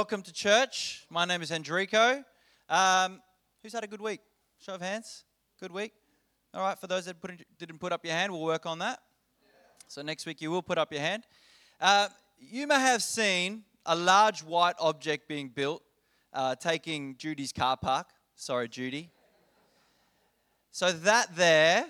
welcome to church. My name is Hendrico. Um, who's had a good week? Show of hands. Good week. All right, for those that put in, didn't put up your hand, we'll work on that. So next week you will put up your hand. Uh, you may have seen a large white object being built, uh, taking Judy's car park. Sorry, Judy. So that there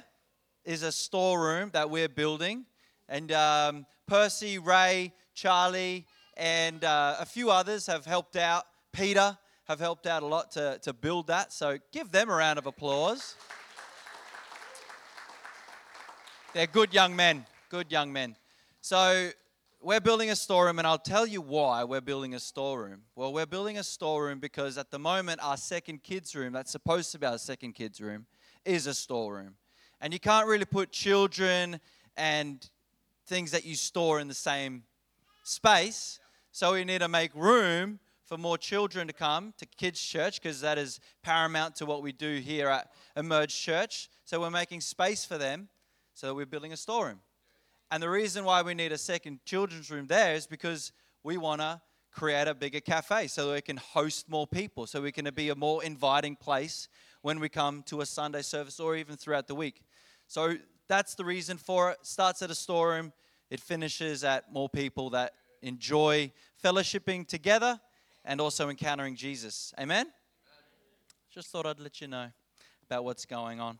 is a storeroom that we're building, and um, Percy, Ray, Charlie, and uh, a few others have helped out. Peter have helped out a lot to, to build that. So give them a round of applause. They're good young men. Good young men. So we're building a storeroom, and I'll tell you why we're building a storeroom. Well, we're building a storeroom because at the moment, our second kids' room, that's supposed to be our second kids' room, is a storeroom. And you can't really put children and things that you store in the same space. So we need to make room for more children to come to kids' church because that is paramount to what we do here at Emerge Church. So we're making space for them so we're building a storeroom. And the reason why we need a second children's room there is because we want to create a bigger cafe so we can host more people, so we can be a more inviting place when we come to a Sunday service or even throughout the week. So that's the reason for it. Starts at a storeroom, it finishes at more people that enjoy fellowshipping together and also encountering Jesus. Amen? Just thought I'd let you know about what's going on.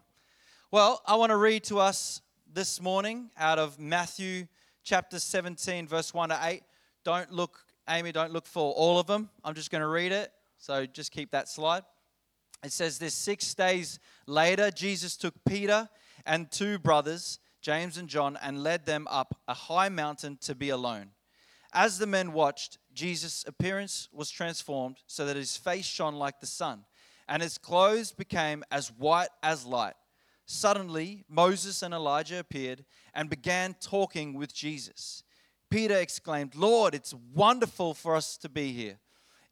Well, I want to read to us this morning out of Matthew chapter 17, verse 1 to 8. Don't look, Amy, don't look for all of them. I'm just going to read it. So just keep that slide. It says this Six days later, Jesus took Peter and two brothers, James and John, and led them up a high mountain to be alone. As the men watched, Jesus' appearance was transformed so that his face shone like the sun, and his clothes became as white as light. Suddenly, Moses and Elijah appeared and began talking with Jesus. Peter exclaimed, Lord, it's wonderful for us to be here.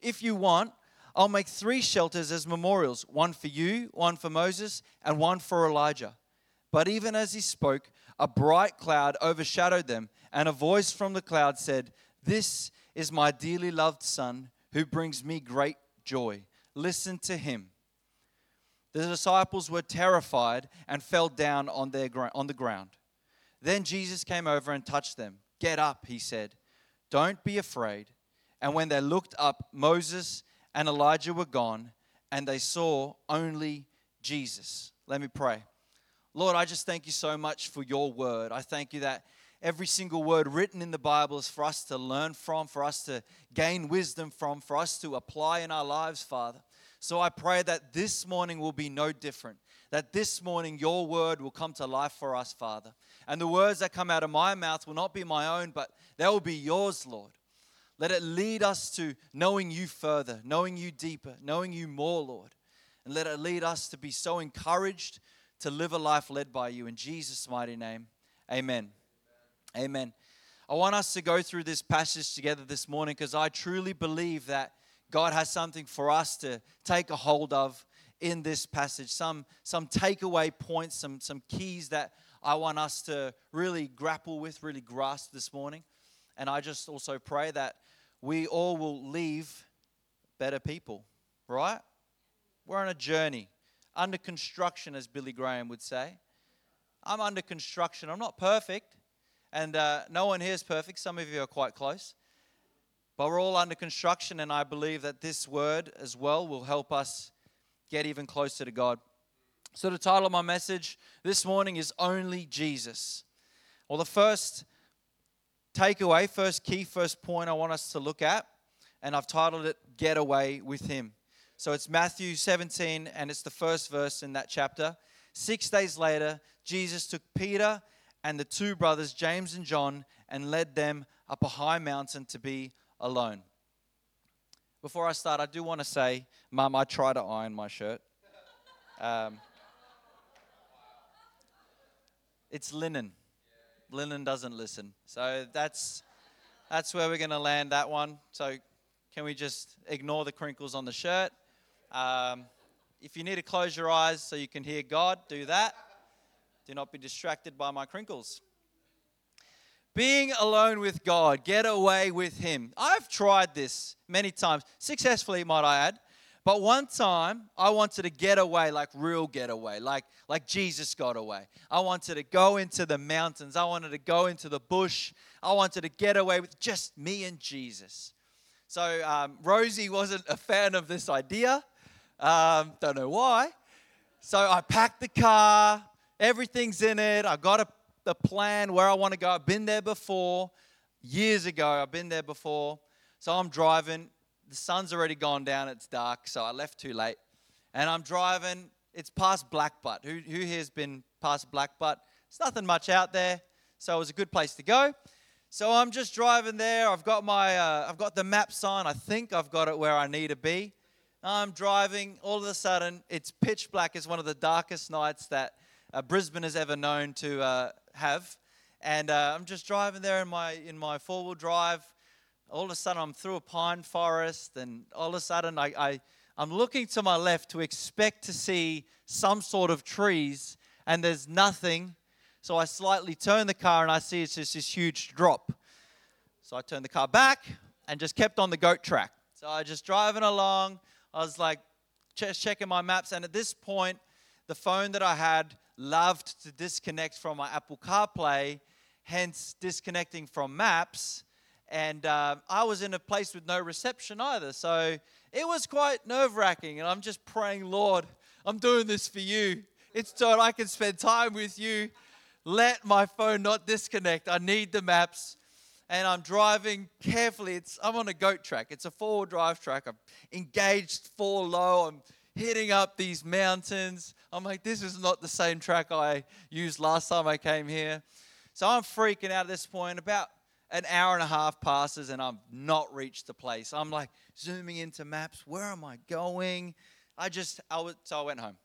If you want, I'll make three shelters as memorials one for you, one for Moses, and one for Elijah. But even as he spoke, a bright cloud overshadowed them, and a voice from the cloud said, This is my dearly loved Son, who brings me great joy. Listen to him. The disciples were terrified and fell down on, their, on the ground. Then Jesus came over and touched them. Get up, he said. Don't be afraid. And when they looked up, Moses and Elijah were gone, and they saw only Jesus. Let me pray. Lord, I just thank you so much for your word. I thank you that every single word written in the Bible is for us to learn from, for us to gain wisdom from, for us to apply in our lives, Father. So I pray that this morning will be no different. That this morning your word will come to life for us, Father. And the words that come out of my mouth will not be my own, but they will be yours, Lord. Let it lead us to knowing you further, knowing you deeper, knowing you more, Lord. And let it lead us to be so encouraged to live a life led by you. In Jesus' mighty name, amen. Amen. I want us to go through this passage together this morning because I truly believe that God has something for us to take a hold of in this passage. Some, some takeaway points, some, some keys that I want us to really grapple with, really grasp this morning. And I just also pray that we all will leave better people, right? We're on a journey, under construction, as Billy Graham would say. I'm under construction. I'm not perfect, and uh, no one here is perfect. Some of you are quite close. But we're all under construction, and I believe that this word as well will help us get even closer to God. So, the title of my message this morning is Only Jesus. Well, the first takeaway, first key, first point I want us to look at, and I've titled it Get Away with Him. So, it's Matthew 17, and it's the first verse in that chapter. Six days later, Jesus took Peter and the two brothers, James and John, and led them up a high mountain to be alone. Before I start, I do want to say, Mum, I try to iron my shirt. Um, it's linen. Linen doesn't listen. So that's that's where we're going to land that one. So can we just ignore the crinkles on the shirt? Um, if you need to close your eyes so you can hear God, do that. Do not be distracted by my crinkles. being alone with God, get away with Him. I've tried this many times, successfully, might I add. But one time, I wanted to get away, like real get away, like, like Jesus got away. I wanted to go into the mountains. I wanted to go into the bush. I wanted to get away with just me and Jesus. So um, Rosie wasn't a fan of this idea. Um, don't know why. So I packed the car. Everything's in it. I've got a the plan where I want to go. I've been there before, years ago. I've been there before. So I'm driving. The sun's already gone down. It's dark, so I left too late. And I'm driving. It's past Blackbutt. Who, who here's been past Blackbutt? There's nothing much out there, so it was a good place to go. So I'm just driving there. I've got my, uh, I've got the map sign. I think I've got it where I need to be. I'm driving. All of a sudden, it's pitch black. It's one of the darkest nights that uh, Brisbane has ever known to uh, have. And uh, I'm just driving there in my in my four wheel drive. All of a sudden, I'm through a pine forest, and all of a sudden, I, I I'm looking to my left to expect to see some sort of trees, and there's nothing. So I slightly turn the car, and I see it's just this huge drop. So I turned the car back and just kept on the goat track. So I was just driving along. I was like just checking my maps, and at this point, the phone that I had loved to disconnect from my Apple CarPlay, hence disconnecting from maps. And uh, I was in a place with no reception either. So it was quite nerve wracking. And I'm just praying, Lord, I'm doing this for you. It's so I can spend time with you. Let my phone not disconnect. I need the maps. And I'm driving carefully. It's, I'm on a goat track. It's a four wheel drive track. I'm engaged four low. I'm hitting up these mountains. I'm like, this is not the same track I used last time I came here. So I'm freaking out at this point. About an hour and a half passes and I've not reached the place. I'm like zooming into maps. Where am I going? I just, I was, so I went home.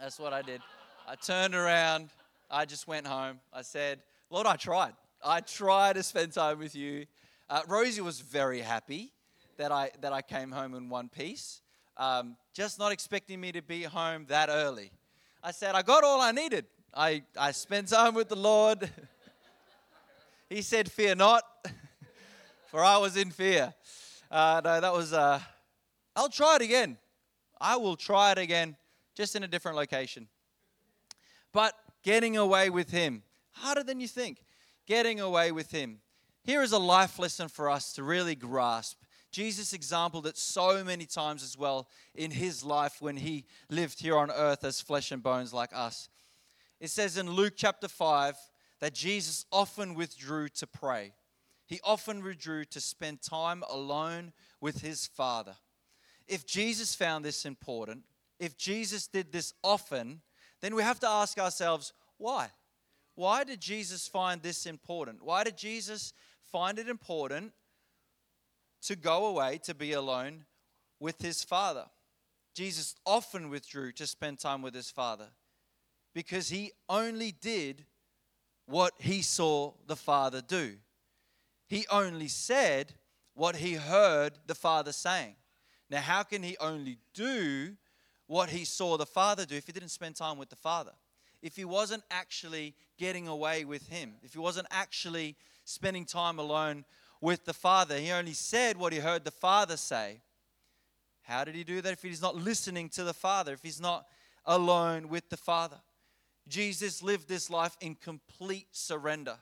That's what I did. I turned around. I just went home. I said, Lord, I tried. I tried to spend time with you. Uh, Rosie was very happy that I that I came home in one piece um, just not expecting me to be home that early. I said, I got all I needed. I, I spent time with the Lord. he said, Fear not, for I was in fear. Uh, no, that was, uh, I'll try it again. I will try it again, just in a different location. But getting away with Him, harder than you think. Getting away with Him. Here is a life lesson for us to really grasp Jesus exampled it so many times as well in his life when he lived here on earth as flesh and bones like us. It says in Luke chapter 5 that Jesus often withdrew to pray. He often withdrew to spend time alone with his Father. If Jesus found this important, if Jesus did this often, then we have to ask ourselves, why? Why did Jesus find this important? Why did Jesus find it important to go away to be alone with his father. Jesus often withdrew to spend time with his father because he only did what he saw the father do. He only said what he heard the father saying. Now, how can he only do what he saw the father do if he didn't spend time with the father? If he wasn't actually getting away with him, if he wasn't actually spending time alone with the Father. He only said what he heard the Father say. How did he do that if he's not listening to the Father, if he's not alone with the Father? Jesus lived this life in complete surrender.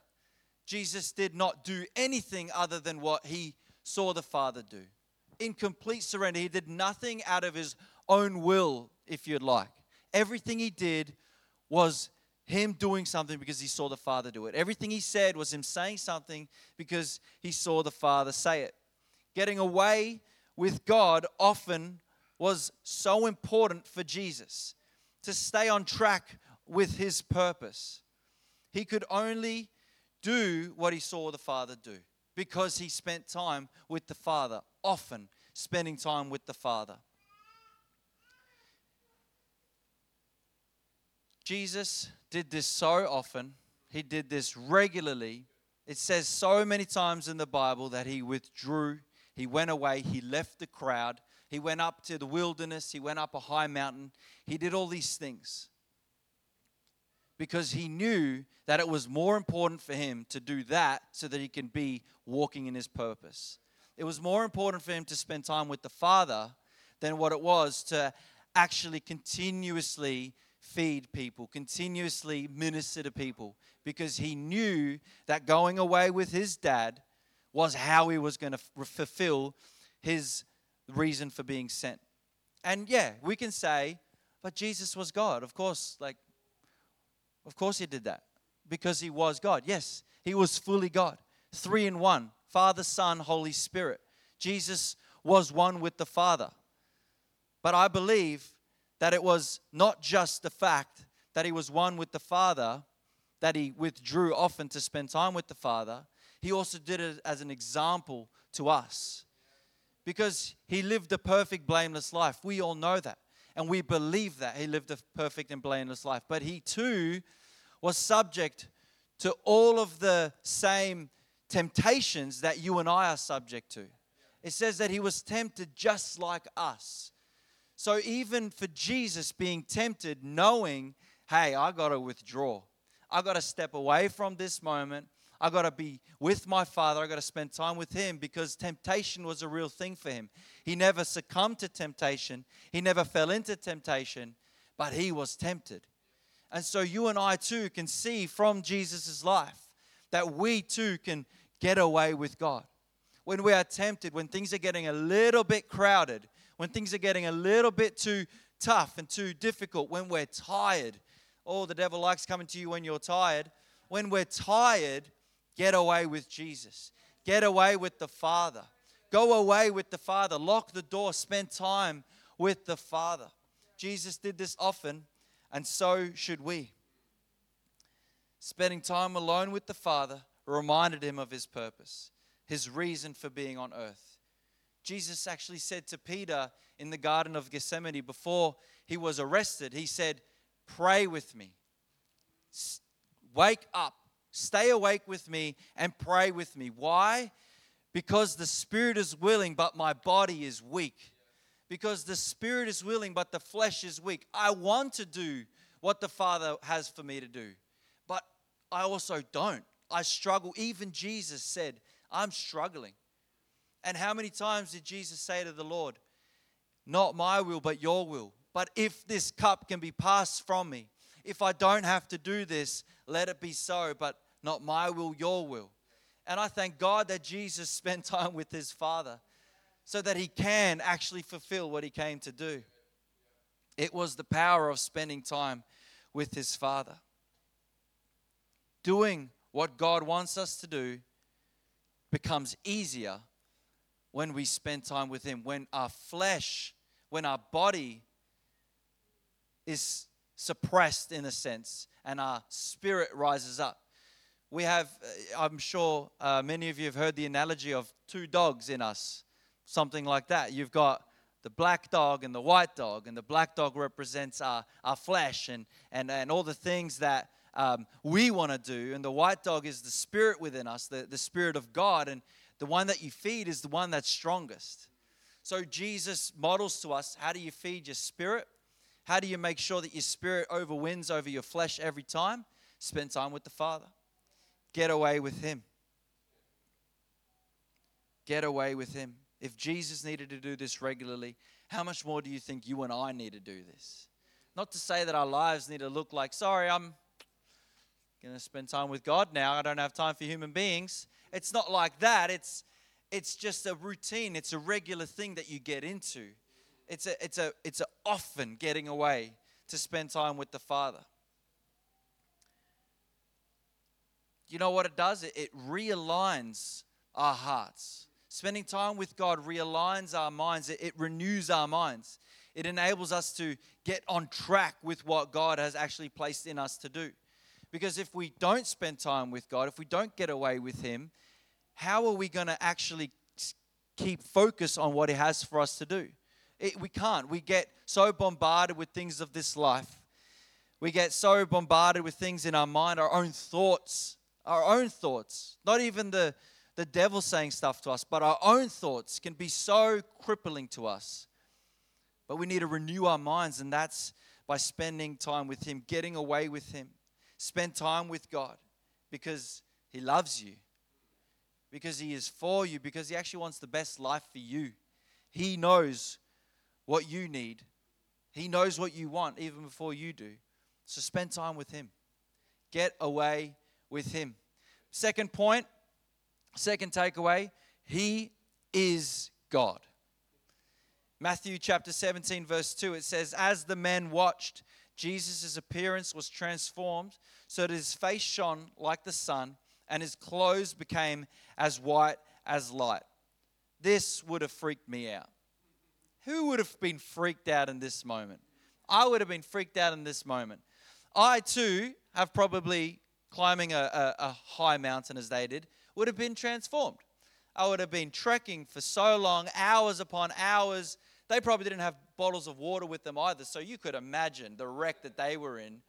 Jesus did not do anything other than what he saw the Father do. In complete surrender, he did nothing out of his own will, if you'd like. Everything he did was him doing something because he saw the Father do it. Everything he said was him saying something because he saw the Father say it. Getting away with God often was so important for Jesus to stay on track with his purpose. He could only do what he saw the Father do because he spent time with the Father, often spending time with the Father. Jesus did this so often, he did this regularly. It says so many times in the Bible that he withdrew, he went away, he left the crowd, he went up to the wilderness, he went up a high mountain, he did all these things. because he knew that it was more important for him to do that so that he can be walking in his purpose. It was more important for him to spend time with the Father than what it was to actually continuously feed people, continuously minister to people, because he knew that going away with his dad was how he was going to fulfill his reason for being sent. And yeah, we can say, but Jesus was God. Of course, like, of course he did that because he was God. Yes, he was fully God, three in one Father, Son, Holy Spirit. Jesus was one with the Father. But I believe that it was not just the fact that he was one with the Father, that he withdrew often to spend time with the Father, he also did it as an example to us. Because he lived a perfect, blameless life. We all know that. And we believe that he lived a perfect and blameless life. But he too was subject to all of the same temptations that you and I are subject to. It says that he was tempted just like us. So even for Jesus being tempted, knowing, hey, I got to withdraw, I got to step away from this moment. I got to be with my father. I got to spend time with him because temptation was a real thing for him. He never succumbed to temptation, he never fell into temptation, but he was tempted. And so you and I too can see from Jesus' life that we too can get away with God. When we are tempted, when things are getting a little bit crowded, when things are getting a little bit too tough and too difficult, when we're tired. Oh, the devil likes coming to you when you're tired. When we're tired, get away with Jesus. Get away with the Father. Go away with the Father. Lock the door. Spend time with the Father. Jesus did this often, and so should we. Spending time alone with the Father reminded him of his purpose, his reason for being on earth. Jesus actually said to Peter in the Garden of Gethsemane before he was arrested, He said, Pray with me. Wake up. Stay awake with me and pray with me. Why? Because the spirit is willing, but my body is weak. Because the spirit is willing, but the flesh is weak. I want to do what the Father has for me to do, but I also don't. I struggle. Even Jesus said, I'm struggling. And how many times did Jesus say to the Lord, Not my will, but your will? But if this cup can be passed from me, if I don't have to do this, let it be so, but not my will, your will. And I thank God that Jesus spent time with his Father so that he can actually fulfill what he came to do. It was the power of spending time with his Father. Doing what God wants us to do becomes easier when we spend time with Him, when our flesh, when our body is suppressed in a sense and our spirit rises up. We have, uh, I'm sure uh, many of you have heard the analogy of two dogs in us, something like that. You've got the black dog and the white dog, and the black dog represents our, our flesh and, and, and all the things that um, we want to do, and the white dog is the spirit within us, the, the spirit of God. And the one that you feed is the one that's strongest. So Jesus models to us how do you feed your spirit? How do you make sure that your spirit overwins over your flesh every time? Spend time with the Father. Get away with Him. Get away with Him. If Jesus needed to do this regularly, how much more do you think you and I need to do this? Not to say that our lives need to look like, sorry, I'm going to spend time with God now. I don't have time for human beings. It's not like that. It's it's just a routine. It's a regular thing that you get into. It's a it's a it's a often getting away to spend time with the Father. You know what it does? It, it realigns our hearts. Spending time with God realigns our minds. It, it renews our minds. It enables us to get on track with what God has actually placed in us to do. Because if we don't spend time with God, if we don't get away with Him, how are we going to actually keep focus on what He has for us to do? It, we can't. We get so bombarded with things of this life. We get so bombarded with things in our mind, our own thoughts, our own thoughts, not even the, the devil saying stuff to us, but our own thoughts can be so crippling to us. But we need to renew our minds, and that's by spending time with Him, getting away with Him, Spend time with God because He loves you, because He is for you, because He actually wants the best life for you. He knows what you need, He knows what you want even before you do. So spend time with Him. Get away with Him. Second point, second takeaway, He is God. Matthew chapter 17, verse 2, it says, As the men watched, Jesus' appearance was transformed so that his face shone like the sun and his clothes became as white as light. This would have freaked me out. Who would have been freaked out in this moment? I would have been freaked out in this moment. I too have probably climbing a, a, a high mountain as they did, would have been transformed. I would have been trekking for so long, hours upon hours. They probably didn't have bottles of water with them either, so you could imagine the wreck that they were in.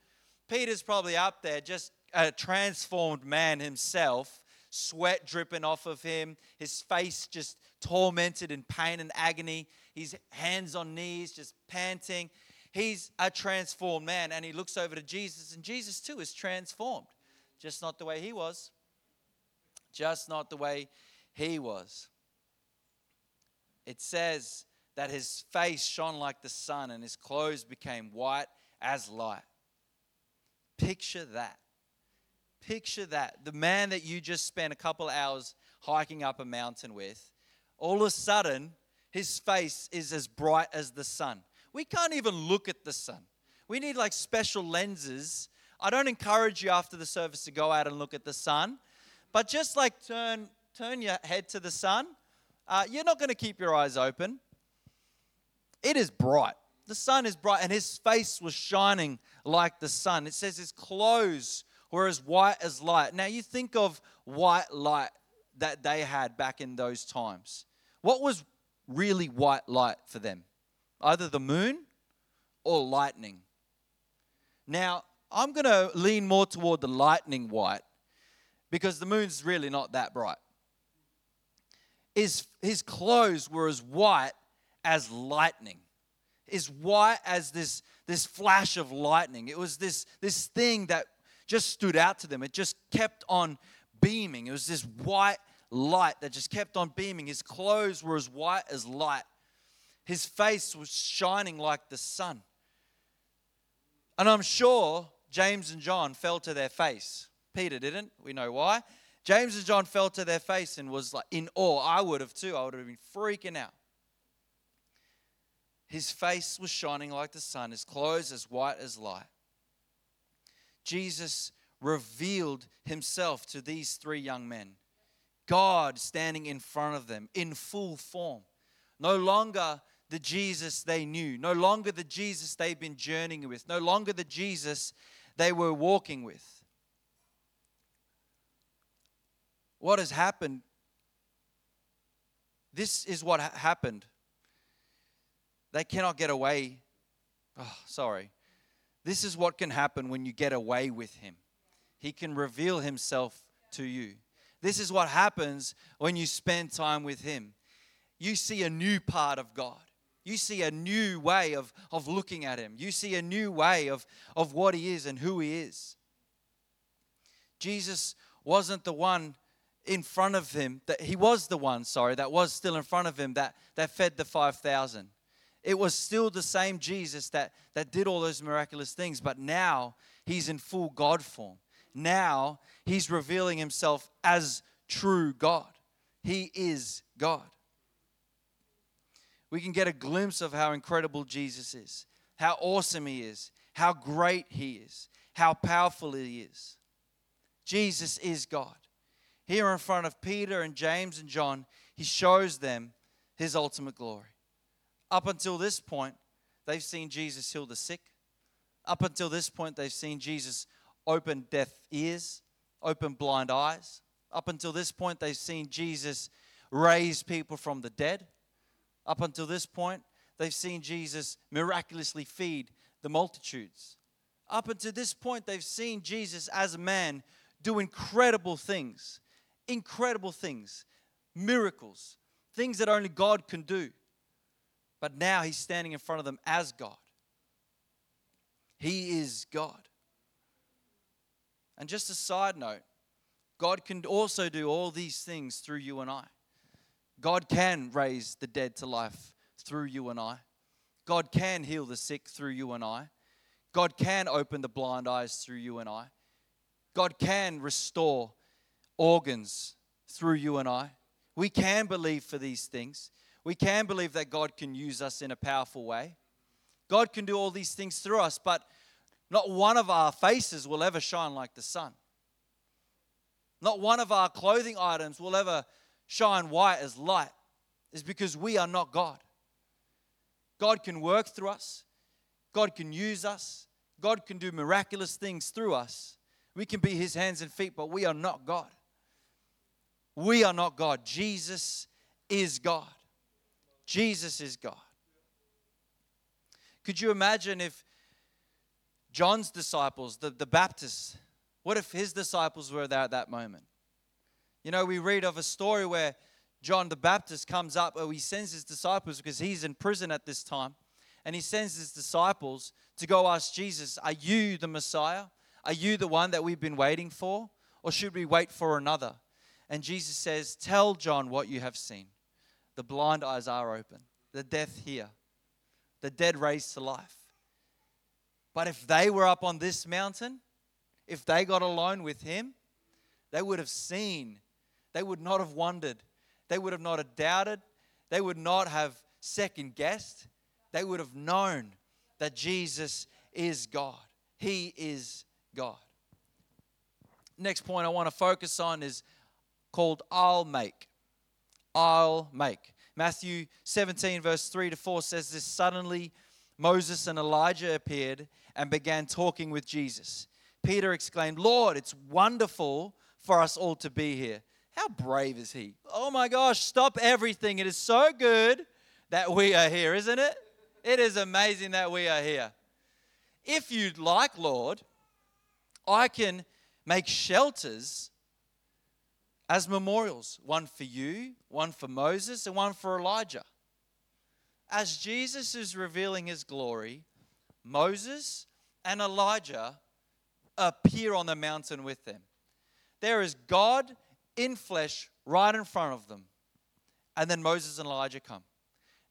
Peter's probably up there, just a transformed man himself, sweat dripping off of him, his face just tormented in pain and agony, his hands on knees, just panting. He's a transformed man, and he looks over to Jesus, and Jesus too is transformed. Just not the way he was. Just not the way he was. It says that his face shone like the sun and his clothes became white as light. Picture that. Picture that. The man that you just spent a couple hours hiking up a mountain with, all of a sudden, his face is as bright as the sun. We can't even look at the sun. We need like special lenses I don't encourage you after the service to go out and look at the sun, but just like turn turn your head to the sun. Uh, you're not going to keep your eyes open. It is bright. The sun is bright, and his face was shining like the sun. It says his clothes were as white as light. Now, you think of white light that they had back in those times. What was really white light for them? Either the moon or lightning. Now, I'm going to lean more toward the lightning white because the moon's really not that bright. His, his clothes were as white as lightning, is white as this, this flash of lightning. It was this, this thing that just stood out to them. It just kept on beaming. It was this white light that just kept on beaming. His clothes were as white as light. His face was shining like the sun. And I'm sure James and John fell to their face. Peter didn't. We know why. James and John fell to their face and was like in awe. I would have too. I would have been freaking out. His face was shining like the sun, his clothes as white as light. Jesus revealed himself to these three young men. God standing in front of them in full form. No longer the Jesus they knew, no longer the Jesus they've been journeying with, no longer the Jesus they were walking with. What has happened? This is what ha- happened. They cannot get away. Oh, sorry. This is what can happen when you get away with Him. He can reveal Himself to you. This is what happens when you spend time with Him. You see a new part of God. You see a new way of, of looking at him. You see a new way of, of what he is and who he is. Jesus wasn't the one in front of him, that he was the one, sorry, that was still in front of him that, that fed the 5,000. It was still the same Jesus that, that did all those miraculous things, but now he's in full God form. Now he's revealing himself as true God. He is God we can get a glimpse of how incredible Jesus is, how awesome he is, how great he is, how powerful he is. Jesus is God. Here in front of Peter and James and John, he shows them his ultimate glory. Up until this point, they've seen Jesus heal the sick. Up until this point, they've seen Jesus open deaf ears, open blind eyes. Up until this point, they've seen Jesus raise people from the dead. Up until this point, they've seen Jesus miraculously feed the multitudes. Up until this point, they've seen Jesus as a man do incredible things, incredible things, miracles, things that only God can do. But now he's standing in front of them as God. He is God. And just a side note, God can also do all these things through you and I. God can raise the dead to life through you and I. God can heal the sick through you and I. God can open the blind eyes through you and I. God can restore organs through you and I. We can believe for these things. We can believe that God can use us in a powerful way. God can do all these things through us, but not one of our faces will ever shine like the sun. Not one of our clothing items will ever shine white as light, is because we are not God. God can work through us, God can use us, God can do miraculous things through us. We can be His hands and feet, but we are not God. We are not God. Jesus is God. Jesus is God. Could you imagine if John's disciples, the, the Baptists, what if his disciples were there at that moment? You know, we read of a story where John the Baptist comes up, or he sends his disciples because he's in prison at this time, and he sends his disciples to go ask Jesus, Are you the Messiah? Are you the one that we've been waiting for? Or should we wait for another? And Jesus says, Tell John what you have seen. The blind eyes are open, the deaf hear, the dead raised to life. But if they were up on this mountain, if they got alone with him, they would have seen, they would not have wondered, they would have not have doubted, they would not have second guessed, they would have known that Jesus is God. He is God. Next point I want to focus on is called I'll make. I'll make. Matthew 17, verse 3 to 4 says this Suddenly Moses and Elijah appeared and began talking with Jesus. Peter exclaimed, Lord, it's wonderful for us all to be here. How brave is he? Oh my gosh, stop everything. It is so good that we are here, isn't it? It is amazing that we are here. If you'd like, Lord, I can make shelters as memorials one for you, one for Moses, and one for Elijah. As Jesus is revealing his glory, Moses and Elijah appear on the mountain with them. There is God in flesh right in front of them. And then Moses and Elijah come.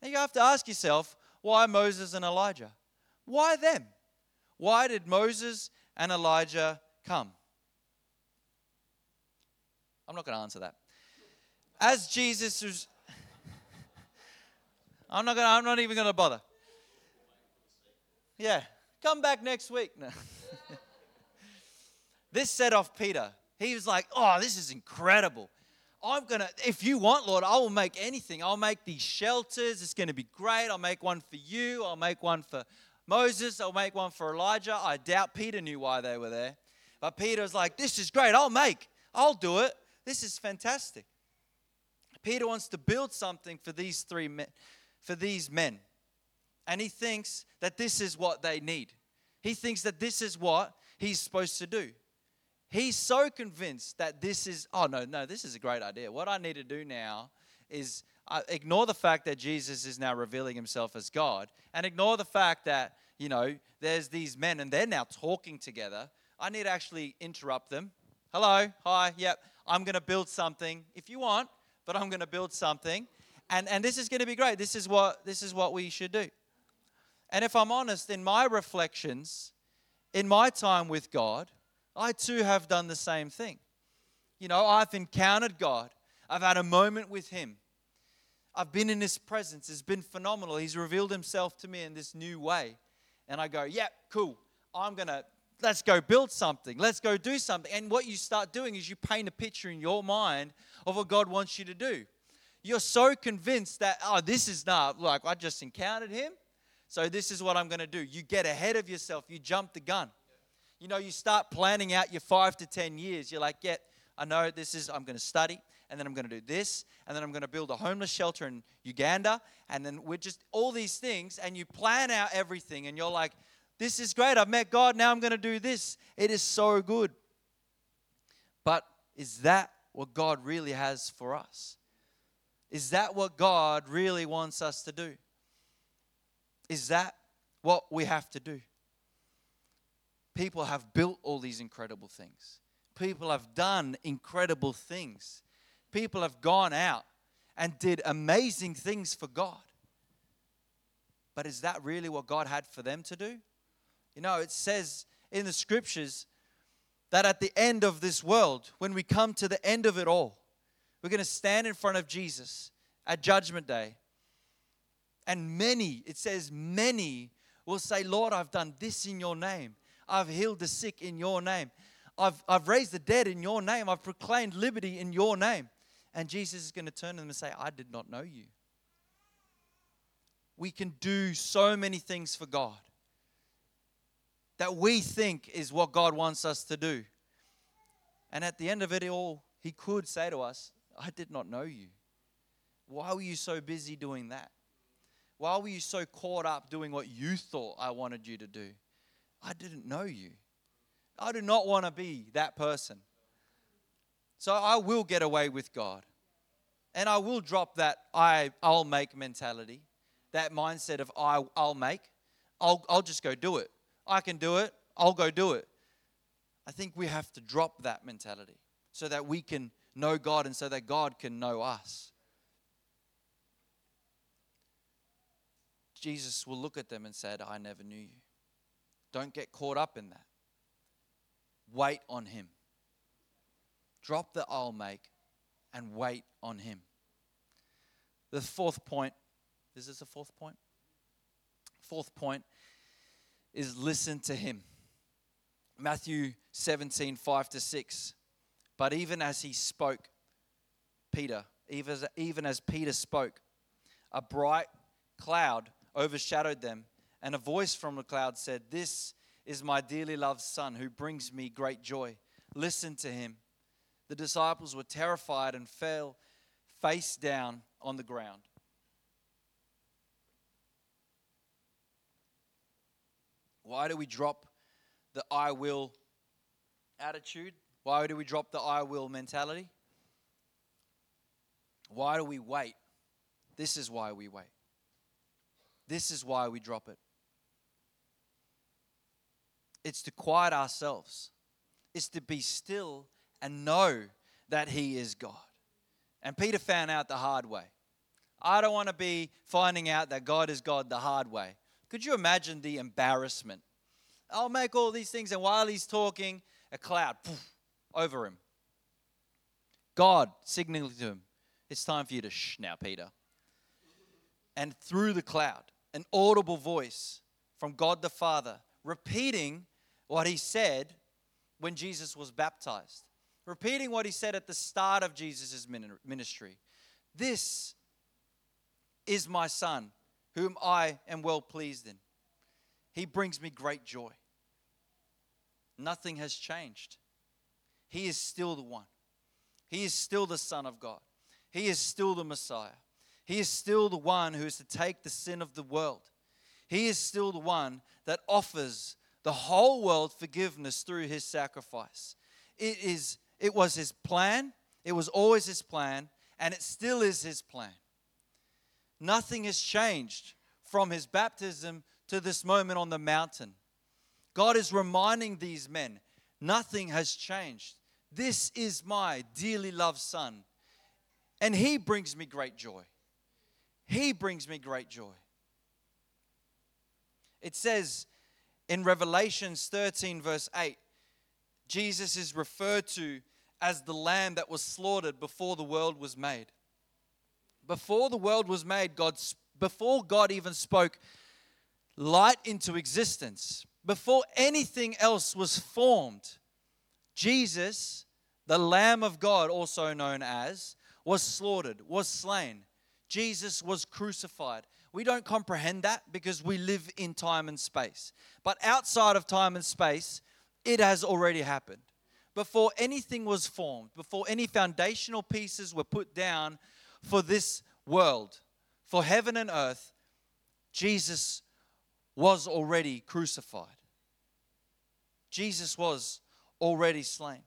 Now you have to ask yourself, why Moses and Elijah? Why them? Why did Moses and Elijah come? I'm not going to answer that. As Jesus was, I'm not going. I'm not even going to bother. Yeah, come back next week. No. this set off Peter. He was like, "Oh, this is incredible. I'm gonna. If you want, Lord, I will make anything. I'll make these shelters. It's going to be great. I'll make one for you. I'll make one for Moses. I'll make one for Elijah. I doubt Peter knew why they were there. But Peter was like, This is great. I'll make. I'll do it. This is fantastic. Peter wants to build something for these three men, for these men. And he thinks that this is what they need. He thinks that this is what he's supposed to do. He's so convinced that this is, oh no, no, this is a great idea. What I need to do now is uh, ignore the fact that Jesus is now revealing himself as God and ignore the fact that, you know, there's these men and they're now talking together. I need to actually interrupt them. Hello, hi, yep. I'm going to build something if you want, but I'm going to build something. And, and this is going to be great. This is what this is what we should do. And if I'm honest, in my reflections, in my time with God, I too have done the same thing. You know, I've encountered God. I've had a moment with Him. I've been in His presence. It's been phenomenal. He's revealed Himself to me in this new way. And I go, yeah, cool. I'm going to let's go build something. Let's go do something. And what you start doing is you paint a picture in your mind of what God wants you to do. You're so convinced that, oh, this is not like I just encountered him. So this is what I'm going to do. You get ahead of yourself, you jump the gun. You know, you start planning out your five to 10 years. You're like, yeah, I know this is, I'm going to study, and then I'm going to do this, and then I'm going to build a homeless shelter in Uganda, and then we're just all these things, and you plan out everything, and you're like, this is great. I've met God. Now I'm going to do this. It is so good. But is that what God really has for us? Is that what God really wants us to do? Is that what we have to do? people have built all these incredible things. People have done incredible things. People have gone out and did amazing things for God. But is that really what God had for them to do? You know, it says in the scriptures that at the end of this world, when we come to the end of it all, we're going to stand in front of Jesus at Judgment Day. And many, it says, many will say, Lord, I've done this in your name. I've healed the sick in your name. I've, I've raised the dead in your name. I've proclaimed liberty in your name. And Jesus is going to turn to them and say, I did not know you. We can do so many things for God that we think is what God wants us to do. And at the end of it all, He could say to us, I did not know you. Why were you so busy doing that? Why were you so caught up doing what you thought I wanted you to do? I didn't know you. I do not want to be that person. So I will get away with God. And I will drop that I, I'll make mentality, that mindset of I, I'll make. I'll, I'll just go do it. I can do it. I'll go do it. I think we have to drop that mentality so that we can know God and so that God can know us. Jesus will look at them and say, I never knew you. Don't get caught up in that. Wait on Him. Drop the I'll make and wait on Him. The fourth point is this a fourth point? Fourth point is listen to Him. Matthew 17, 5 to 6. But even as he spoke, Peter, even as, even as Peter spoke, a bright cloud overshadowed them, and a voice from the cloud said, This is my dearly loved Son who brings me great joy. Listen to him. The disciples were terrified and fell face down on the ground. Why do we drop the I will attitude? Why do we drop the I will mentality? Why do we wait? This is why we wait. This is why we drop it. It's to quiet ourselves, it's to be still and know that He is God. And Peter found out the hard way. I don't want to be finding out that God is God the hard way. Could you imagine the embarrassment? I'll make all these things, and while he's talking, a cloud poof, over him. God signaling to him, It's time for you to shh now, Peter. And through the cloud, an audible voice from God the Father repeating what he said when Jesus was baptized, repeating what he said at the start of Jesus' ministry. This is my son, whom I am well pleased in. He brings me great joy. Nothing has changed. He is still the one. He is still the Son of God. He is still the Messiah. He is still the one who is to take the sin of the world. He is still the one that offers the whole world forgiveness through his sacrifice. It is it was his plan, it was always his plan, and it still is his plan. Nothing has changed from his baptism to this moment on the mountain. God is reminding these men, nothing has changed. This is my dearly loved son, and he brings me great joy. He brings me great joy. It says in Revelations 13, verse 8, Jesus is referred to as the lamb that was slaughtered before the world was made. Before the world was made, God, before God even spoke light into existence, before anything else was formed, Jesus, the Lamb of God, also known as, was slaughtered, was slain. Jesus was crucified. We don't comprehend that because we live in time and space. But outside of time and space, it has already happened. Before anything was formed, before any foundational pieces were put down for this world, for heaven and earth, Jesus was already crucified. Jesus was already slain.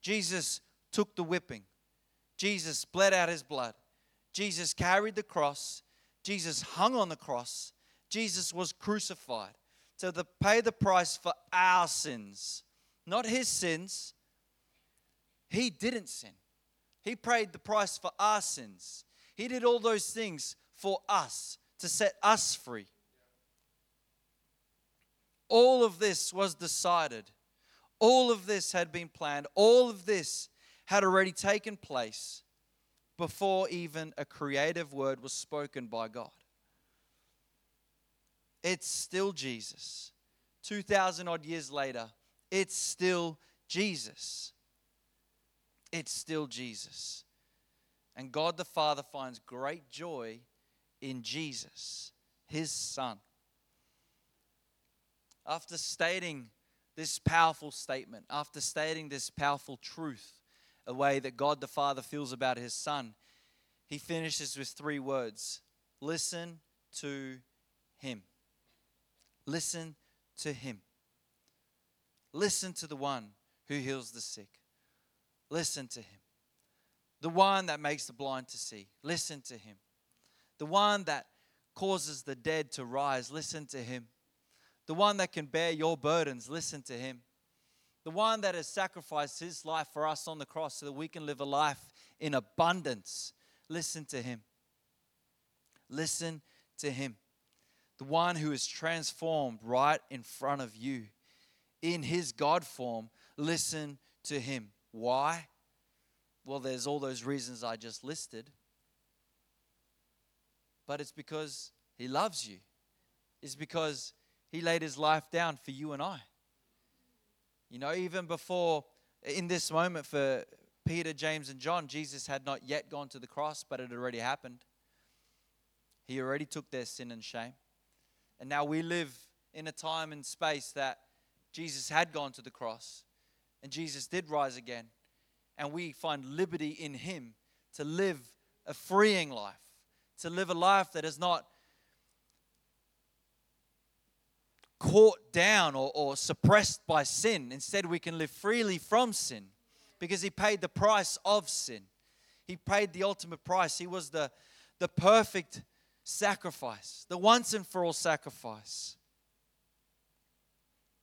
Jesus took the whipping. Jesus bled out his blood. Jesus carried the cross. Jesus hung on the cross. Jesus was crucified. to the, pay the price for our sins, not his sins. He didn't sin. He paid the price for our sins. He did all those things for us to set us free. All of this was decided. All of this had been planned. All of this had already taken place before even a creative word was spoken by God. It's still Jesus. 2,000 odd years later, it's still Jesus. It's still Jesus. And God the Father finds great joy in Jesus, his Son. After stating this powerful statement, after stating this powerful truth, a way that God the Father feels about his Son, he finishes with three words listen to him. Listen to him. Listen to the one who heals the sick. Listen to him. The one that makes the blind to see. Listen to him. The one that causes the dead to rise. Listen to him. The one that can bear your burdens. Listen to him. The one that has sacrificed his life for us on the cross so that we can live a life in abundance. Listen to him. Listen to him the one who is transformed right in front of you in his God form, listen to him. Why? Well, there's all those reasons I just listed. But it's because he loves you, it's because he laid his life down for you and I. You know, even before, in this moment for Peter, James, and John, Jesus had not yet gone to the cross, but it already happened. He already took their sin and shame. And now we live in a time and space that Jesus had gone to the cross and Jesus did rise again. And we find liberty in Him to live a freeing life, to live a life that is not caught down or, or suppressed by sin. Instead, we can live freely from sin because He paid the price of sin. He paid the ultimate price. He was the, the perfect sacrifice, the once and for all sacrifice.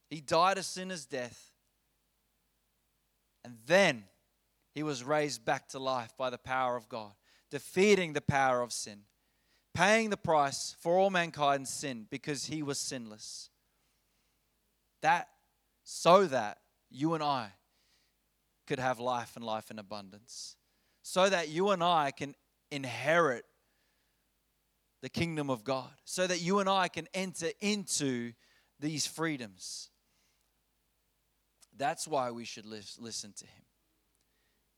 He died a sinner's death, and then he was raised back to life by the power of God, defeating the power of sin, paying the price for all mankind's sin because he was sinless. That so that you and I could have life and life in abundance. So that you and I can inherit the kingdom of God so that you and I can enter into these freedoms. That's why we should listen to him.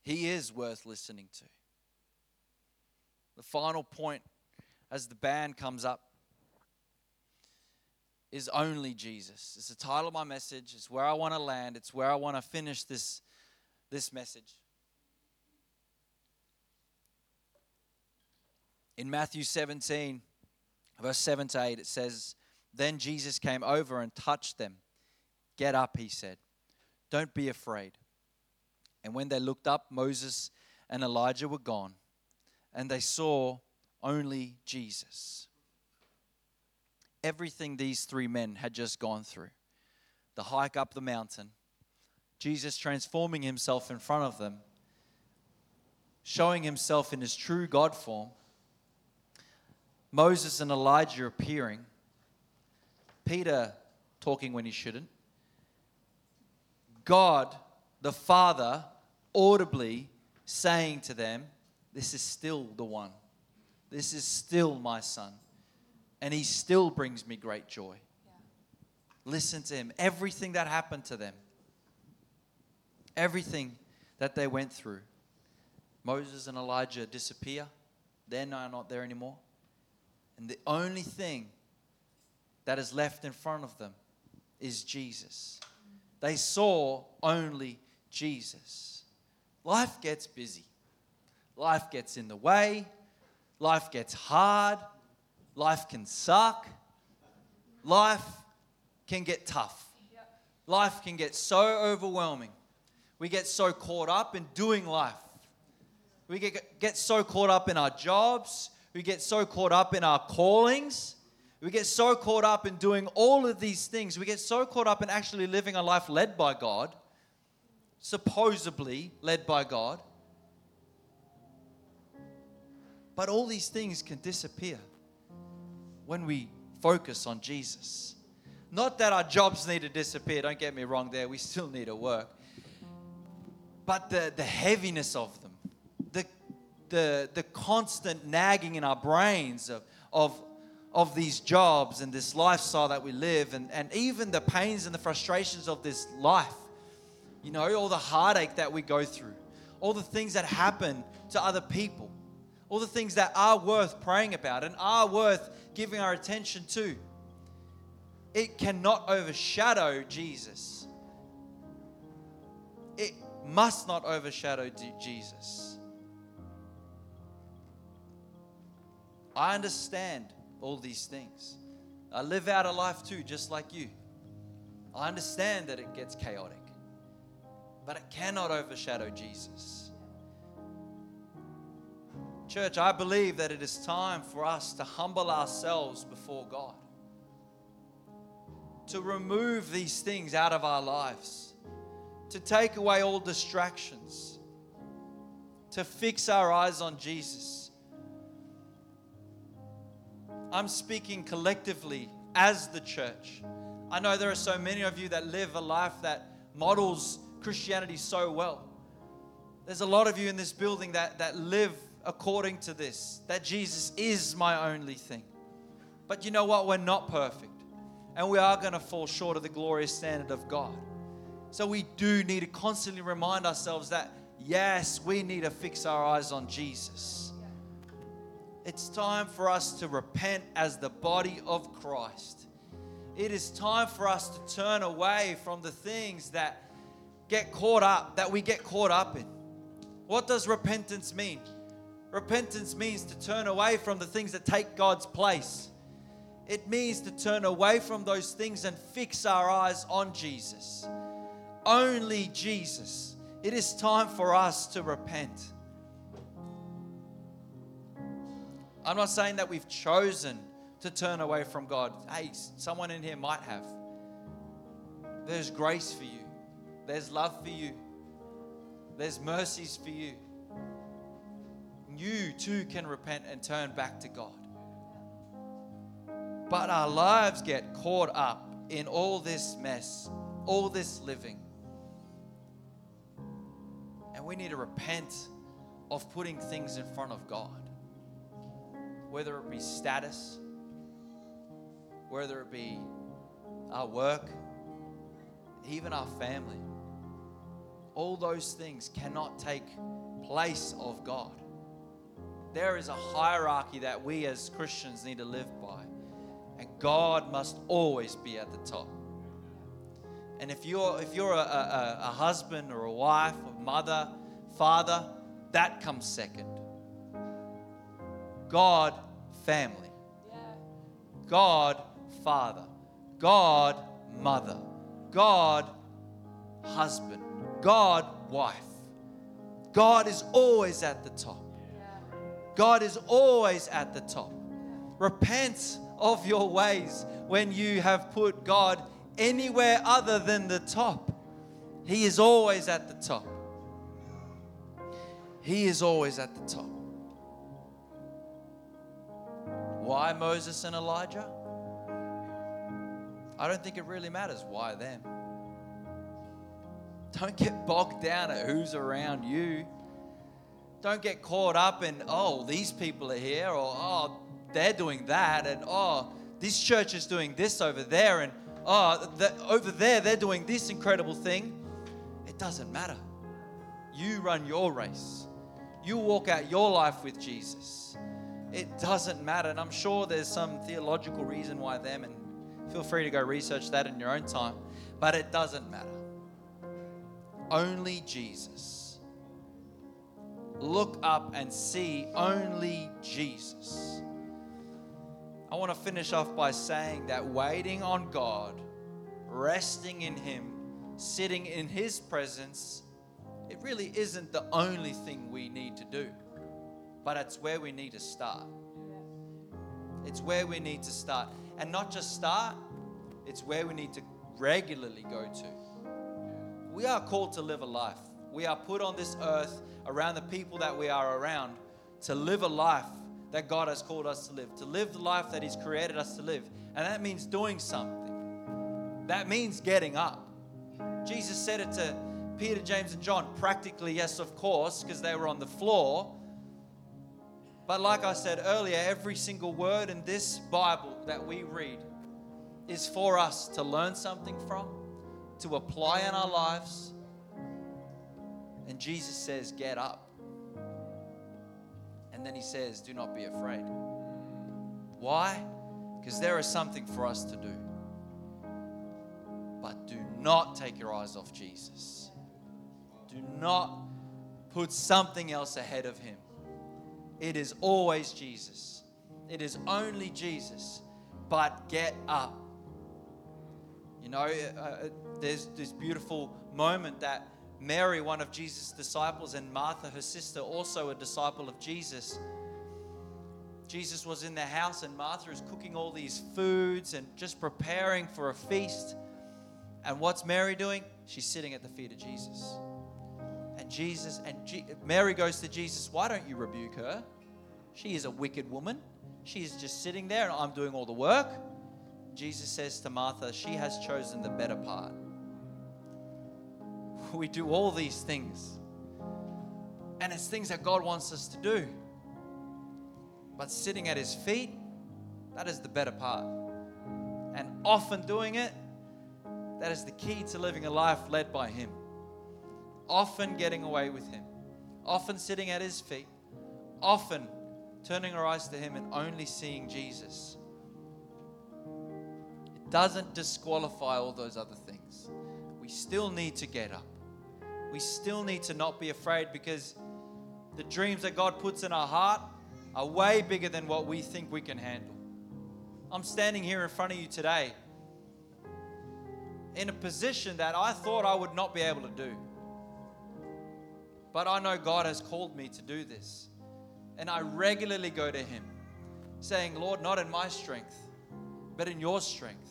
He is worth listening to. The final point as the band comes up is only Jesus. It's the title of my message. It's where I want to land. It's where I want to finish this, this message. In Matthew 17, verse 7 to 8, it says, Then Jesus came over and touched them. Get up, he said. Don't be afraid. And when they looked up, Moses and Elijah were gone, and they saw only Jesus. Everything these three men had just gone through the hike up the mountain, Jesus transforming himself in front of them, showing himself in his true God form Moses and Elijah appearing, Peter talking when he shouldn't, God, the Father, audibly saying to them, This is still the one. This is still my son. And he still brings me great joy. Yeah. Listen to him. Everything that happened to them, everything that they went through. Moses and Elijah disappear. They're now not there anymore. And the only thing that is left in front of them is Jesus. They saw only Jesus. Life gets busy, life gets in the way, life gets hard, life can suck, life can get tough. Life can get so overwhelming. We get so caught up in doing life. We get, get so caught up in our jobs. We get so caught up in our callings. We get so caught up in doing all of these things. We get so caught up in actually living a life led by God, supposedly led by God. But all these things can disappear when we focus on Jesus. Not that our jobs need to disappear, don't get me wrong there, we still need to work. But the, the heaviness of them, the, the, the constant nagging in our brains of, of, of these jobs and this lifestyle that we live, and, and even the pains and the frustrations of this life. You know, all the heartache that we go through, all the things that happen to other people, all the things that are worth praying about and are worth giving our attention to. It cannot overshadow Jesus. It must not overshadow Jesus. I understand all these things. I live out a life too, just like you. I understand that it gets chaotic, but it cannot overshadow Jesus. Church, I believe that it is time for us to humble ourselves before God, to remove these things out of our lives, to take away all distractions, to fix our eyes on Jesus. I'm speaking collectively as the church. I know there are so many of you that live a life that models Christianity so well. There's a lot of you in this building that, that live according to this that Jesus is my only thing. But you know what? We're not perfect. And we are going to fall short of the glorious standard of God. So we do need to constantly remind ourselves that, yes, we need to fix our eyes on Jesus. It's time for us to repent as the body of Christ. It is time for us to turn away from the things that get caught up, that we get caught up in. What does repentance mean? Repentance means to turn away from the things that take God's place. It means to turn away from those things and fix our eyes on Jesus. Only Jesus. It is time for us to repent. I'm not saying that we've chosen to turn away from God. Hey, someone in here might have. There's grace for you, there's love for you, there's mercies for you you too can repent and turn back to God. But our lives get caught up in all this mess, all this living. And we need to repent of putting things in front of God, whether it be status, whether it be our work, even our family. All those things cannot take place of God there is a hierarchy that we as Christians need to live by. And God must always be at the top. And if you're if you're a, a, a husband or a wife, a mother, father, that comes second. God, family. God, father. God, mother. God, husband. God, wife. God is always at the top. God is always at the top. Repent of your ways when you have put God anywhere other than the top. He is always at the top. He is always at the top. Why Moses and Elijah? I don't think it really matters why them. Don't get bogged down at who's around you. Don't get caught up in, oh, these people are here, or oh, they're doing that, and oh, this church is doing this over there, and oh, the, over there they're doing this incredible thing. It doesn't matter. You run your race, you walk out your life with Jesus. It doesn't matter. And I'm sure there's some theological reason why them, and feel free to go research that in your own time, but it doesn't matter. Only Jesus look up and see only Jesus. I want to finish off by saying that waiting on God, resting in Him, sitting in His presence, it really isn't the only thing we need to do, but it's where we need to start. It's where we need to start. And not just start, it's where we need to regularly go to. We are called to live a life. We are put on this earth around the people that we are around to live a life that God has called us to live, to live the life that He's created us to live. And that means doing something. That means getting up. Jesus said it to Peter, James, and John. Practically, yes, of course, because they were on the floor. But like I said earlier, every single word in this Bible that we read is for us to learn something from, to apply in our lives. And Jesus says, Get up. And then he says, Do not be afraid. Why? Because there is something for us to do. But do not take your eyes off Jesus. Do not put something else ahead of him. It is always Jesus. It is only Jesus. But get up. You know, uh, uh, there's this beautiful moment that Mary, one of Jesus' disciples, and Martha, her sister, also a disciple of Jesus. Jesus was in the house, and Martha is cooking all these foods and just preparing for a feast. And what's Mary doing? She's sitting at the feet of Jesus. And Jesus, and Mary goes to Jesus, Why don't you rebuke her? She is a wicked woman. She is just sitting there, and I'm doing all the work. Jesus says to Martha, She has chosen the better part. We do all these things, and it's things that God wants us to do. But sitting at His feet, that is the better part. And often doing it, that is the key to living a life led by Him. Often getting away with Him, often sitting at His feet, often turning our eyes to Him and only seeing Jesus It doesn't disqualify all those other things. We still need to get up. We still need to not be afraid because the dreams that God puts in our heart are way bigger than what we think we can handle. I'm standing here in front of you today in a position that I thought I would not be able to do. But I know God has called me to do this. And I regularly go to Him saying, Lord, not in my strength, but in your strength.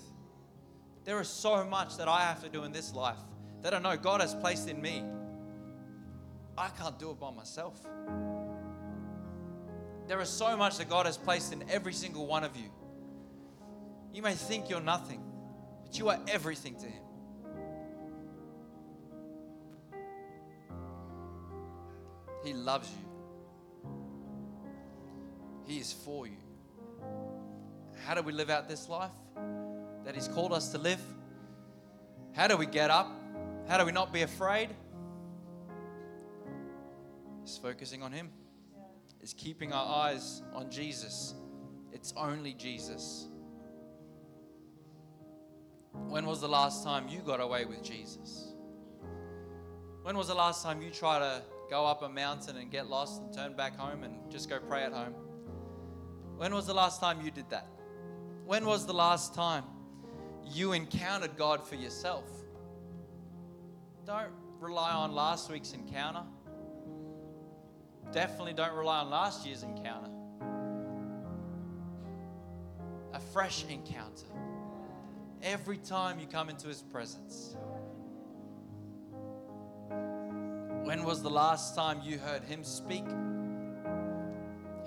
There is so much that I have to do in this life that I know God has placed in me. I can't do it by myself. There is so much that God has placed in every single one of you. You may think you're nothing, but you are everything to Him. He loves you, He is for you. How do we live out this life? that He's called us to live? How do we get up? How do we not be afraid? It's focusing on Him, it's keeping our eyes on Jesus. It's only Jesus. When was the last time you got away with Jesus? When was the last time you tried to go up a mountain and get lost and turn back home and just go pray at home? When was the last time you did that? When was the last time you encountered God for yourself. Don't rely on last week's encounter. Definitely don't rely on last year's encounter. A fresh encounter. Every time you come into His presence. When was the last time you heard Him speak?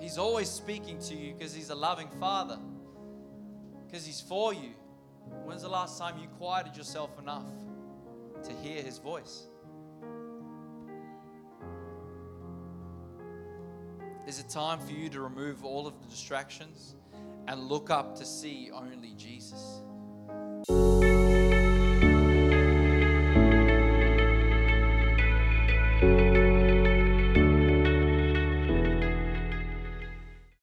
He's always speaking to you because He's a loving Father, because He's for you. When's the last time you quieted yourself enough to hear his voice? Is it time for you to remove all of the distractions and look up to see only Jesus?